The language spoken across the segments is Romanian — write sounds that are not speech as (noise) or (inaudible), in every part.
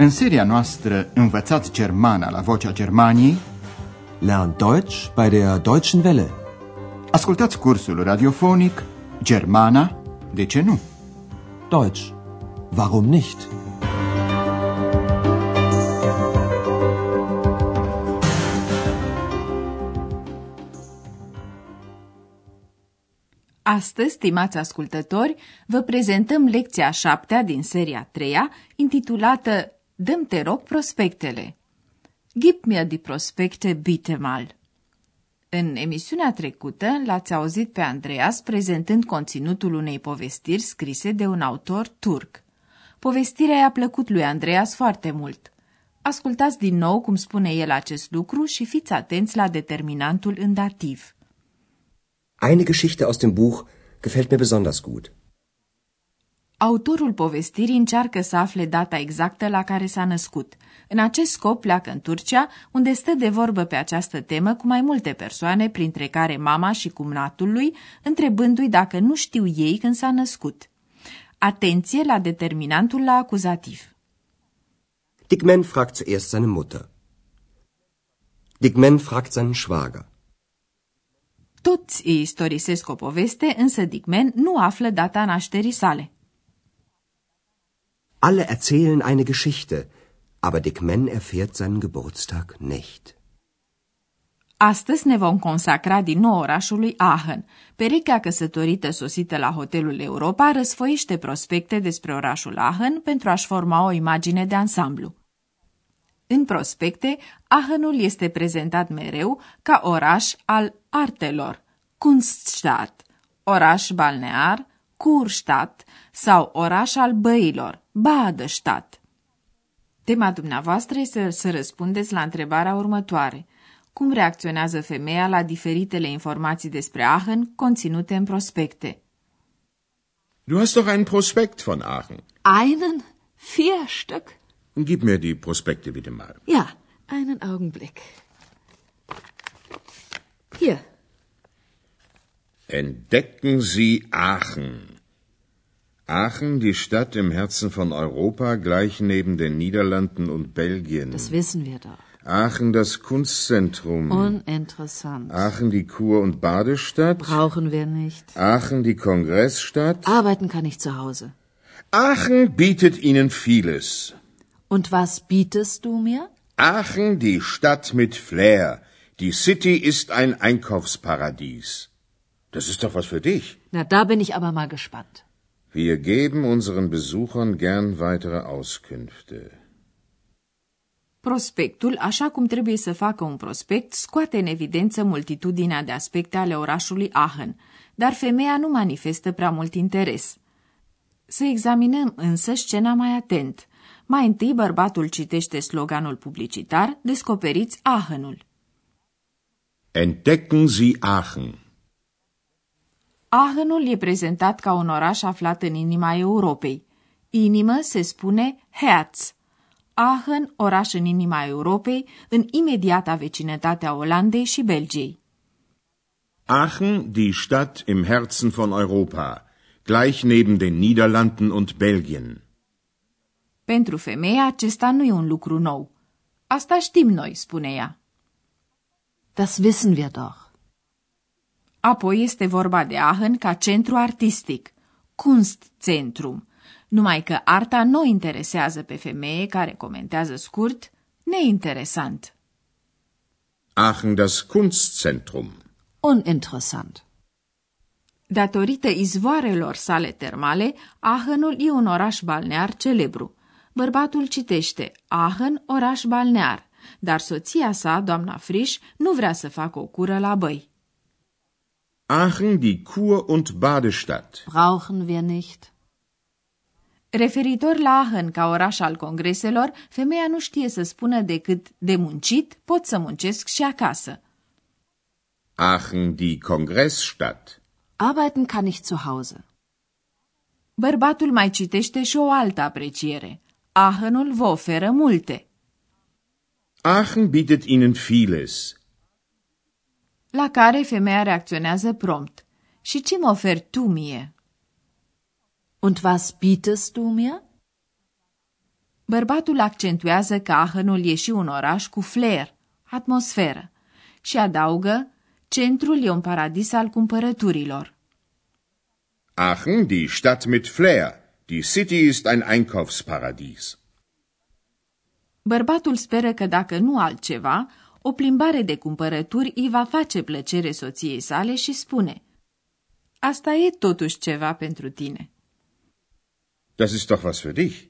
În seria noastră Învățați Germana la Vocea Germaniei Lern Deutsch bei der Deutschen Welle. Ascultați cursul radiofonic Germana, de ce nu? Deutsch. Warum nicht? Astăzi, stimați ascultători, vă prezentăm lecția șaptea din seria treia, intitulată Dăm te rog prospectele. Gib mir die Prospekte bitte mal. În emisiunea trecută l-ați auzit pe Andreas prezentând conținutul unei povestiri scrise de un autor turc. Povestirea i-a plăcut lui Andreas foarte mult. Ascultați din nou cum spune el acest lucru și fiți atenți la determinantul în dativ. Eine Geschichte aus dem Buch gefällt mir besonders gut. Autorul povestirii încearcă să afle data exactă la care s-a născut. În acest scop pleacă în Turcia, unde stă de vorbă pe această temă cu mai multe persoane, printre care mama și cumnatul lui, întrebându-i dacă nu știu ei când s-a născut. Atenție la determinantul la acuzativ. Dickman fragt zuerst seine Mutter. Dickman fragt seinen Schwager. Toți îi istorisesc o poveste, însă Dickman nu află data nașterii sale. Alle erzählen eine Geschichte, aber Dickman erfährt seinen Geburtstag nicht. Astăzi ne vom consacra din nou orașului Aachen. Perechea căsătorită sosită la hotelul Europa răsfoiește prospecte despre orașul Aachen pentru a-și forma o imagine de ansamblu. În prospecte, Aachenul este prezentat mereu ca oraș al artelor, Kunststadt, oraș balnear, Kurstadt sau oraș al băilor, Badestadt. Tema dumneavoastră este să răspundeți la întrebarea următoare. Cum reacționează femeia la diferitele informații despre Aachen conținute în prospecte? Du hast doch einen Prospekt von Aachen. Einen? Vier Stück? Gib mir die Prospekte bitte mal. Ja, einen Augenblick. Hier. Entdecken Sie Aachen. Aachen, die Stadt im Herzen von Europa, gleich neben den Niederlanden und Belgien. Das wissen wir doch. Aachen, das Kunstzentrum. Uninteressant. Aachen, die Kur- und Badestadt. Brauchen wir nicht. Aachen, die Kongressstadt. Arbeiten kann ich zu Hause. Aachen bietet Ihnen vieles. Und was bietest du mir? Aachen, die Stadt mit Flair. Die City ist ein Einkaufsparadies. Das ist doch was für dich. Na, da bin ich aber mal gespannt. Wir geben unseren Besuchern gern weitere Auskünfte. Prospectul, așa cum trebuie să facă un prospect, scoate în evidență multitudinea de aspecte ale orașului Aachen, dar femeia nu manifestă prea mult interes. Să examinăm însă scena mai atent. Mai întâi bărbatul citește sloganul publicitar, descoperiți Aachenul. Entdecken Sie Aachen. Aachenul e prezentat ca un oraș aflat în inima Europei. Inimă se spune Herz. Aachen, oraș în inima Europei, în imediata vecinătate a Olandei și Belgiei. Aachen, die Stadt im Herzen von Europa, gleich neben den Niederlanden und Belgien. Pentru femeie acesta nu e un lucru nou. Asta știm noi, spune ea. Das wissen wir doch. Apoi este vorba de Aachen ca centru artistic, Kunstzentrum, numai că arta nu o interesează pe femeie care comentează scurt, neinteresant. Aachen, das Kunstzentrum. Uninteressant. Datorită izvoarelor sale termale, Aachenul e un oraș balnear celebru. Bărbatul citește Aachen, oraș balnear, dar soția sa, doamna Frisch, nu vrea să facă o cură la băi. Aachen, die Kur- und Badestadt. Brauchen wir nicht. Referitor la Aachen ca oraș al congreselor, femeia nu știe să spună decât de muncit pot să muncesc și acasă. Aachen, die Kongressstadt. Arbeiten kann ich zu Hause. Bărbatul mai citește și o altă apreciere. Aachenul vă oferă multe. Aachen bietet Ihnen vieles. La care femeia reacționează prompt. Și ce mă oferi tu mie? Und was bietest du mir? Bărbatul accentuează că Aachenul e și un oraș cu flair, atmosferă, și adaugă, centrul e un paradis al cumpărăturilor. Aachen, die Stadt mit Flair. Die City ist ein Einkaufsparadies. Bărbatul speră că dacă nu altceva, o plimbare de cumpărături îi va face plăcere soției sale și spune Asta e totuși ceva pentru tine. Das ist doch was für dich.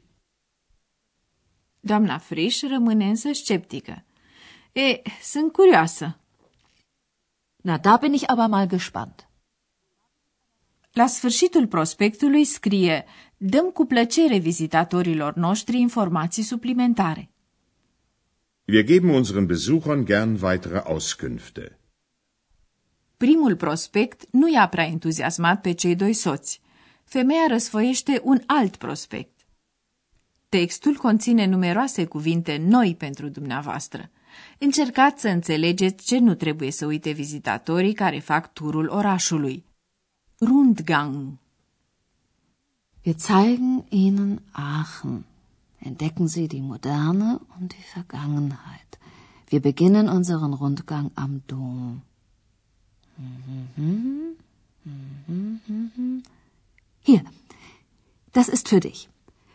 Doamna Frisch rămâne însă sceptică. E, sunt curioasă. Na, da bin ich aber mal gespannt. La sfârșitul prospectului scrie Dăm cu plăcere vizitatorilor noștri informații suplimentare. Wir geben unseren Besuchern gern weitere Auskünfte. Primul prospect nu i-a prea entuziasmat pe cei doi soți. Femeia răsfoiește un alt prospect. Textul conține numeroase cuvinte noi pentru dumneavoastră. Încercați să înțelegeți ce nu trebuie să uite vizitatorii care fac turul orașului. Rundgang. Wir zeigen Ihnen Aachen. Entdecken Sie die Moderne und die Vergangenheit. Wir beginnen unseren Rundgang am Dom. Hier, das ist für dich.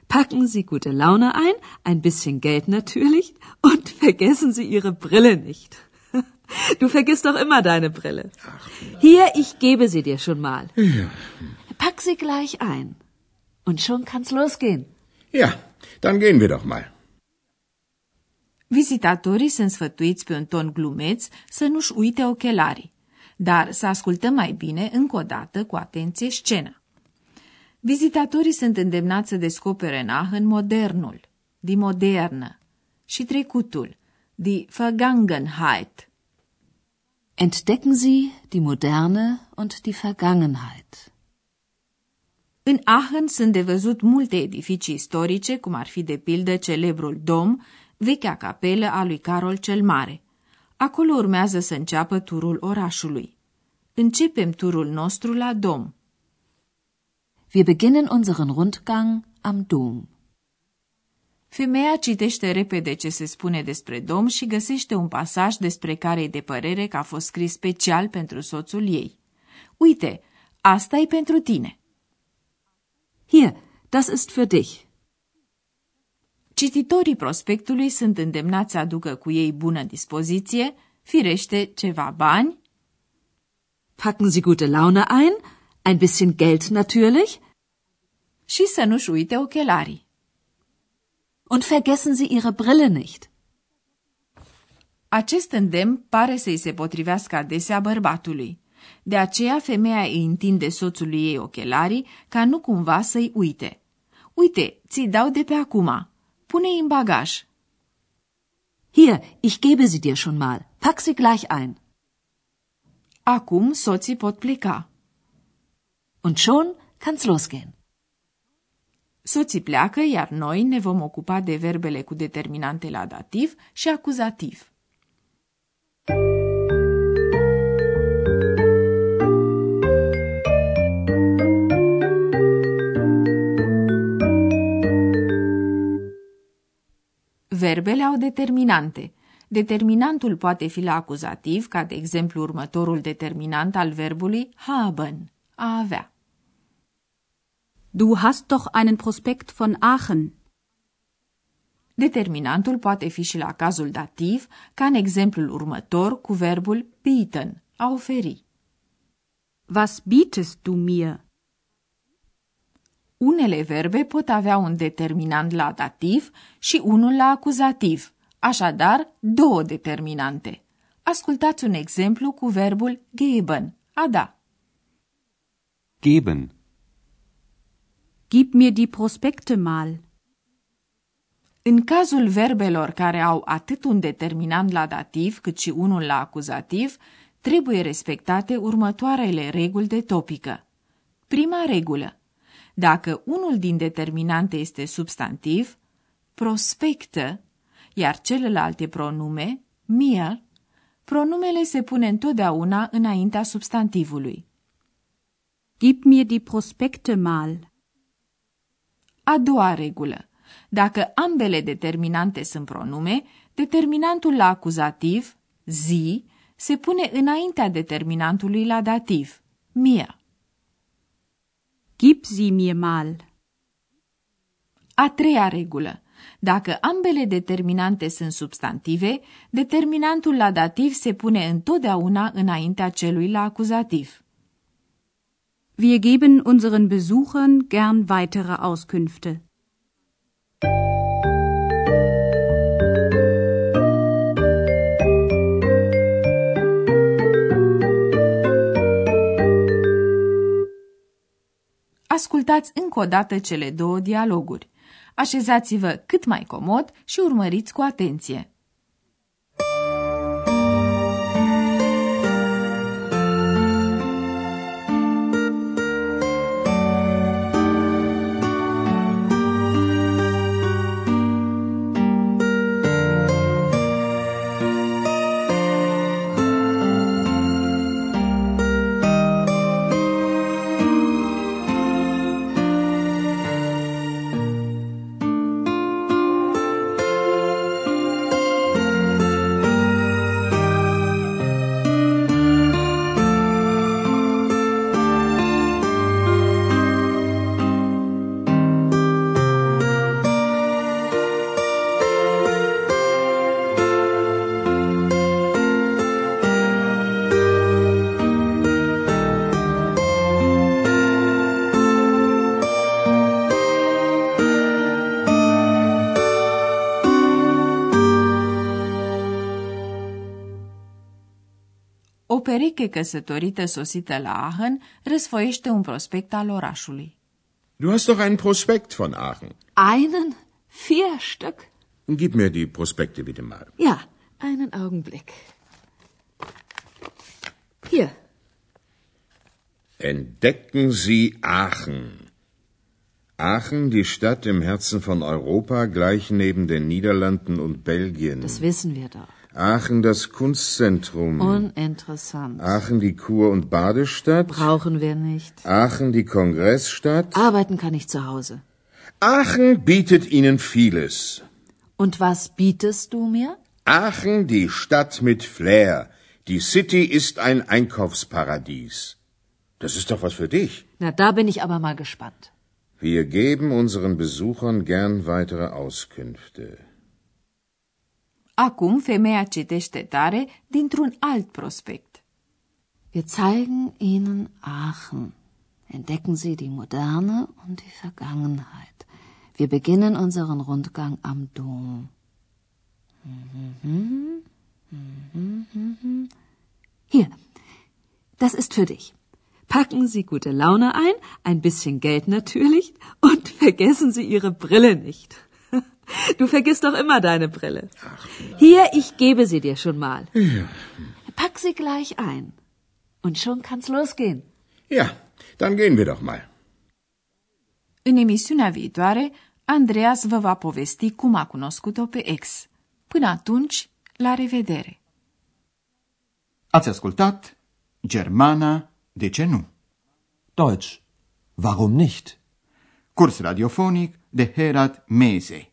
Packen Sie gute Laune ein, ein bisschen Geld natürlich und vergessen Sie Ihre Brille nicht. (laughs) Du vergisst doch immer deine Brille. Hier, ich gebe sie dir schon mal. Pack sie gleich ein. Und schon kann's losgehen. Ja, dann gehen wir doch mal. Vizitatorii sunt sfătuiți pe un ton glumeț să nu-și uite ochelarii, dar să ascultăm mai bine încă o dată cu atenție scena. Vizitatorii sunt îndemnați să descopere în Aachen modernul, di modernă, și trecutul, di Vergangenheit. Entdecken Sie die Moderne und die Vergangenheit. În Aachen sunt de văzut multe edificii istorice, cum ar fi de pildă celebrul dom, vechea capelă a lui Carol cel Mare. Acolo urmează să înceapă turul orașului. Începem turul nostru la dom. Wir beginnen unseren Rundgang am Dom. Femeia citește repede ce se spune despre dom și găsește un pasaj despre care e de părere că a fost scris special pentru soțul ei. Uite, asta e pentru tine. Hier, das ist für dich. Cititorii prospectului sunt îndemnați să aducă cu ei bună dispoziție, firește ceva bani, Packen Sie gute Laune ein, ein bisschen Geld natürlich și să nu-și uite ochelarii. und vergessen Sie Ihre Brille nicht. Acest îndemn pare să-i se potrivească adesea bărbatului. De aceea femeia îi întinde soțului ei ochelarii ca nu cumva să-i uite. Uite, ți dau de pe acum. Pune-i în bagaj. Hier, ich gebe sie dir schon mal. Pack sie gleich ein. Acum soții pot pleca. Und schon kann's losgehen. Soții pleacă, iar noi ne vom ocupa de verbele cu determinante la dativ și acuzativ. Verbele au determinante. Determinantul poate fi la acuzativ, ca de exemplu următorul determinant al verbului haben, a avea. Du hast doch einen Prospekt von Aachen. Determinantul poate fi și la cazul dativ, ca în exemplul următor cu verbul bieten, a oferi. Was bietest du mir? Unele verbe pot avea un determinant la dativ și unul la acuzativ, așadar două determinante. Ascultați un exemplu cu verbul geben, a da. Geben. Gib mir die Prospekte mal. În cazul verbelor care au atât un determinant la dativ cât și unul la acuzativ, trebuie respectate următoarele reguli de topică. Prima regulă. Dacă unul din determinante este substantiv, prospectă, iar celălalt e pronume, mir, pronumele se pune întotdeauna înaintea substantivului. Gib mir die Prospekte mal. A doua regulă. Dacă ambele determinante sunt pronume, determinantul la acuzativ, zi, se pune înaintea determinantului la dativ, mir. Gib sie mir mal. A treia regulă. Dacă ambele determinante sunt substantive, determinantul la dativ se pune întotdeauna înaintea celui la acuzativ. Wir geben unseren Besuchern gern weitere Auskünfte. Ascultați încă o dată cele două dialoguri. Așezați-vă cât mai comod și urmăriți cu atenție. Pereche căsătorită sosită la Aachen răsfoiește un prospect al orașului. Du hast doch einen Prospekt von Aachen. Einen? Vier Stück? Gib mir die Prospekte bitte mal. Ja, einen Augenblick. Hier. Entdecken Sie Aachen. Aachen, die Stadt im Herzen von Europa, gleich neben den Niederlanden und Belgien. Das wissen wir doch. Aachen, das Kunstzentrum. Uninteressant. Aachen, die Kur- und Badestadt. Brauchen wir nicht. Aachen, die Kongressstadt. Arbeiten kann ich zu Hause. Aachen bietet Ihnen vieles. Und was bietest du mir? Aachen, die Stadt mit Flair. Die City ist ein Einkaufsparadies. Das ist doch was für dich. Na, da bin ich aber mal gespannt. Wir geben unseren Besuchern gern weitere Auskünfte. Acum femeia citește tare dintr-un alt prospect. Wir zeigen Ihnen Aachen. Entdecken Sie die Moderne und die Vergangenheit. Wir beginnen unseren Rundgang am Dom. Hier, das ist für dich. Packen Sie gute Laune ein, ein bisschen Geld natürlich und (laughs) vergessen Sie Ihre Brille nicht. Du vergisst doch immer deine Brille. Hier, ich gebe sie dir schon mal. Pack sie gleich ein. Und schon kann's losgehen. Ja, dann gehen wir doch mal. În emisiunea viitoare, Andreas vă va povesti cum a cunoscut-o pe ex. Până atunci, la revedere! Ați ascultat Germana, de ce nu? Deutsch. Warum nicht? Curs radiofonic de Herat Mese.